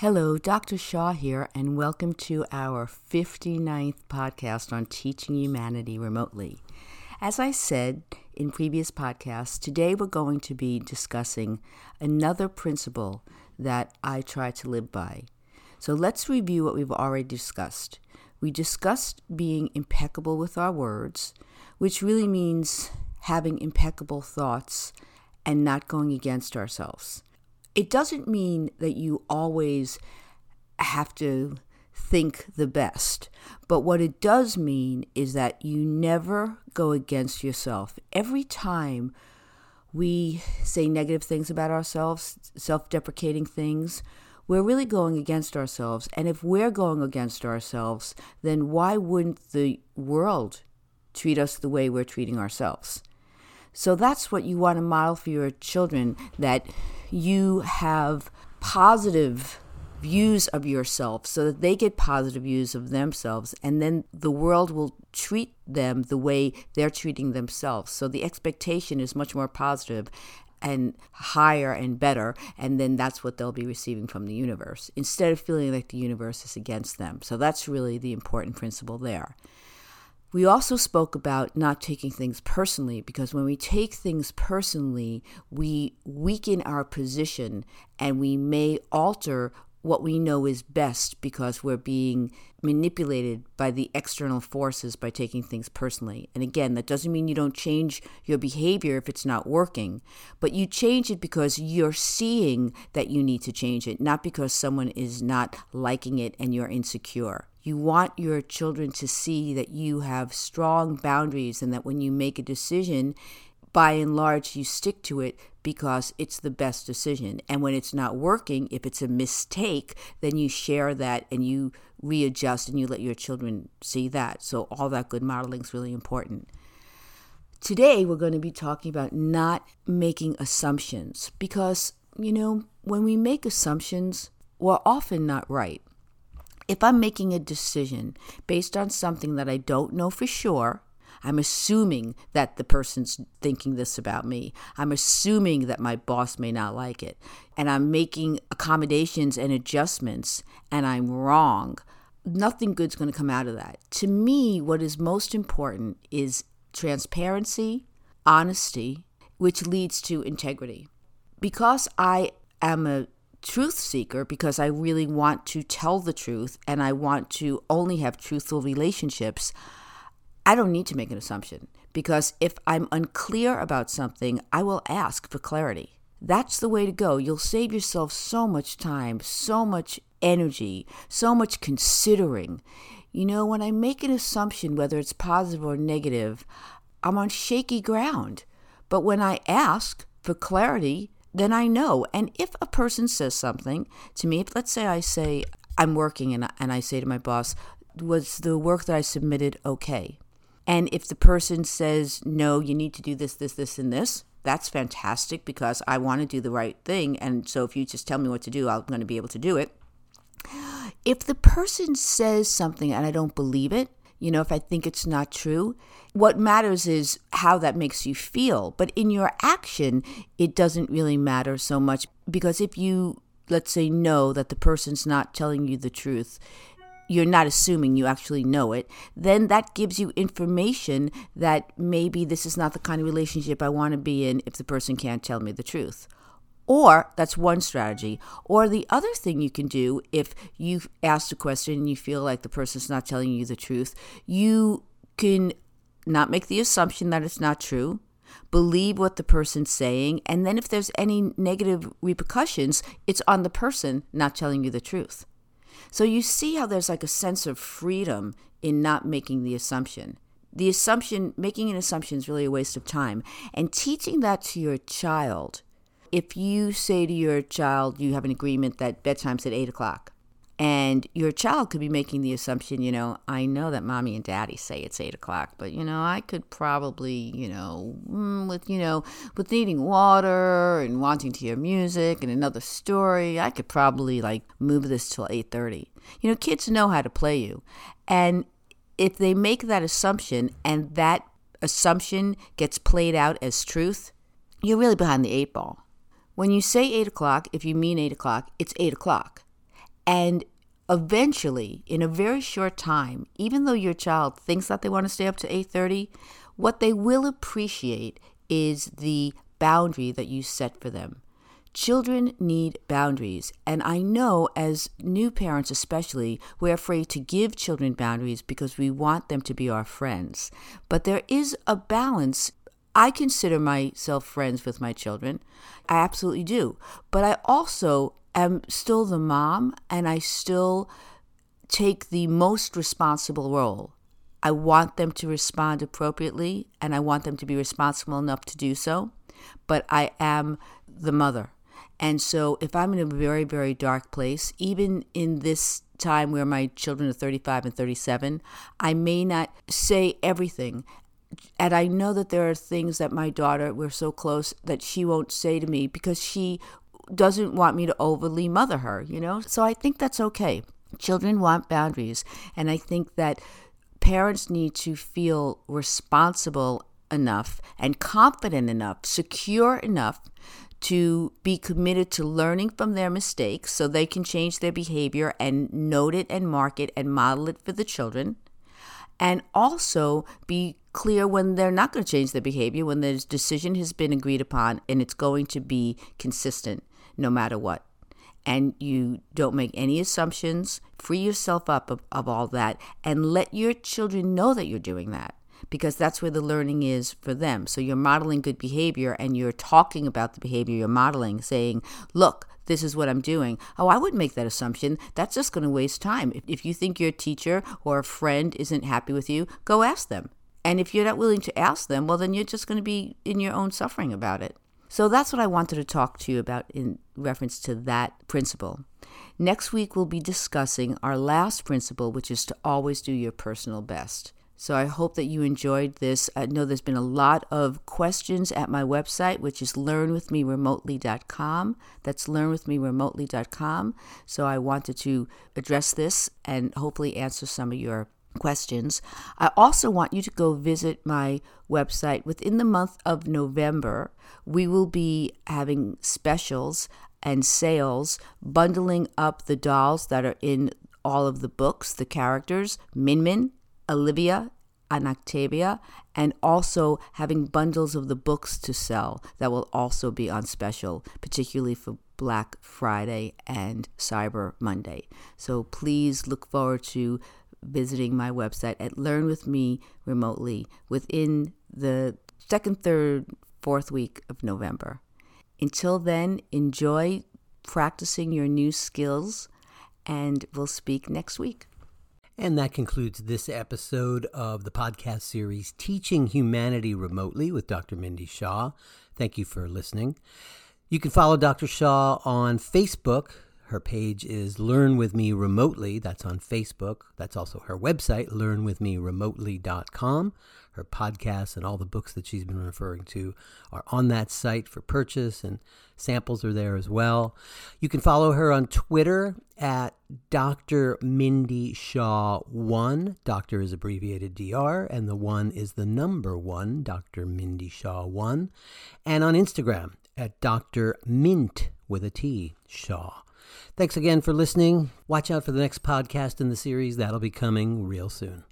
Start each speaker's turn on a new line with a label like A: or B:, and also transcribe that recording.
A: Hello, Dr. Shaw here, and welcome to our 59th podcast on teaching humanity remotely. As I said in previous podcasts, today we're going to be discussing another principle that I try to live by. So let's review what we've already discussed. We discussed being impeccable with our words, which really means having impeccable thoughts and not going against ourselves. It doesn't mean that you always have to think the best, but what it does mean is that you never go against yourself. Every time we say negative things about ourselves, self deprecating things, we're really going against ourselves. And if we're going against ourselves, then why wouldn't the world treat us the way we're treating ourselves? So that's what you want to model for your children that you have positive views of yourself so that they get positive views of themselves and then the world will treat them the way they're treating themselves. So the expectation is much more positive and higher and better and then that's what they'll be receiving from the universe instead of feeling like the universe is against them. So that's really the important principle there we also spoke about not taking things personally because when we take things personally, we weaken our position and we may alter what we know is best because we're being manipulated by the external forces by taking things personally. And again, that doesn't mean you don't change your behavior if it's not working, but you change it because you're seeing that you need to change it, not because someone is not liking it and you're insecure. You want your children to see that you have strong boundaries and that when you make a decision, by and large, you stick to it because it's the best decision. And when it's not working, if it's a mistake, then you share that and you readjust and you let your children see that. So, all that good modeling is really important. Today, we're going to be talking about not making assumptions because, you know, when we make assumptions, we're often not right. If I'm making a decision based on something that I don't know for sure, I'm assuming that the person's thinking this about me. I'm assuming that my boss may not like it. And I'm making accommodations and adjustments, and I'm wrong. Nothing good's going to come out of that. To me, what is most important is transparency, honesty, which leads to integrity. Because I am a truth seeker because I really want to tell the truth and I want to only have truthful relationships, I don't need to make an assumption because if I'm unclear about something, I will ask for clarity. That's the way to go. You'll save yourself so much time, so much energy, so much considering. You know, when I make an assumption, whether it's positive or negative, I'm on shaky ground. But when I ask for clarity, then I know. And if a person says something to me, if, let's say I say, I'm working and, and I say to my boss, was the work that I submitted okay? And if the person says, no, you need to do this, this, this, and this, that's fantastic because I want to do the right thing. And so if you just tell me what to do, I'm going to be able to do it. If the person says something and I don't believe it, you know, if I think it's not true. What matters is how that makes you feel. But in your action, it doesn't really matter so much because if you, let's say, know that the person's not telling you the truth, you're not assuming you actually know it, then that gives you information that maybe this is not the kind of relationship I want to be in if the person can't tell me the truth. Or that's one strategy. Or the other thing you can do if you've asked a question and you feel like the person's not telling you the truth, you can not make the assumption that it's not true, believe what the person's saying, and then if there's any negative repercussions, it's on the person not telling you the truth. So you see how there's like a sense of freedom in not making the assumption. The assumption, making an assumption is really a waste of time. And teaching that to your child if you say to your child you have an agreement that bedtime's at eight o'clock, and your child could be making the assumption, you know, I know that mommy and daddy say it's eight o'clock, but you know, I could probably, you know, mm, with you know, with needing water and wanting to hear music and another story, I could probably like move this till eight thirty. You know, kids know how to play you, and if they make that assumption and that assumption gets played out as truth, you're really behind the eight ball. When you say 8 o'clock, if you mean 8 o'clock, it's 8 o'clock. And eventually, in a very short time, even though your child thinks that they want to stay up to 8:30, what they will appreciate is the boundary that you set for them. Children need boundaries, and I know as new parents, especially, we're afraid to give children boundaries because we want them to be our friends. But there is a balance. I consider myself friends with my children. I absolutely do. But I also am still the mom, and I still take the most responsible role. I want them to respond appropriately, and I want them to be responsible enough to do so. But I am the mother. And so if I'm in a very, very dark place, even in this time where my children are 35 and 37, I may not say everything. And I know that there are things that my daughter, we're so close, that she won't say to me because she doesn't want me to overly mother her, you know? So I think that's okay. Children want boundaries. And I think that parents need to feel responsible enough and confident enough, secure enough to be committed to learning from their mistakes so they can change their behavior and note it and mark it and model it for the children. And also be clear when they're not going to change their behavior, when the decision has been agreed upon and it's going to be consistent no matter what. And you don't make any assumptions, free yourself up of, of all that, and let your children know that you're doing that because that's where the learning is for them. So you're modeling good behavior and you're talking about the behavior you're modeling, saying, look, this is what I'm doing. Oh, I wouldn't make that assumption. That's just going to waste time. If, if you think your teacher or a friend isn't happy with you, go ask them. And if you're not willing to ask them, well, then you're just going to be in your own suffering about it. So that's what I wanted to talk to you about in reference to that principle. Next week, we'll be discussing our last principle, which is to always do your personal best. So I hope that you enjoyed this. I know there's been a lot of questions at my website, which is learnwithmeremotely.com. That's learnwithmeremotely.com. So I wanted to address this and hopefully answer some of your questions. I also want you to go visit my website. Within the month of November, we will be having specials and sales, bundling up the dolls that are in all of the books, the characters, Min Min, Olivia and Octavia, and also having bundles of the books to sell that will also be on special, particularly for Black Friday and Cyber Monday. So please look forward to visiting my website at Learn With Me remotely within the second, third, fourth week of November. Until then, enjoy practicing your new skills, and we'll speak next week.
B: And that concludes this episode of the podcast series Teaching Humanity Remotely with Dr. Mindy Shaw. Thank you for listening. You can follow Dr. Shaw on Facebook. Her page is Learn With Me Remotely. That's on Facebook. That's also her website, learnwithmeremotely.com. Her podcasts and all the books that she's been referring to are on that site for purchase, and samples are there as well. You can follow her on Twitter at Dr. Mindy Shaw 1. Doctor is abbreviated DR, and the 1 is the number 1, Dr. Mindy Shaw 1. And on Instagram at Dr. Mint with a T, Shaw. Thanks again for listening. Watch out for the next podcast in the series. That'll be coming real soon.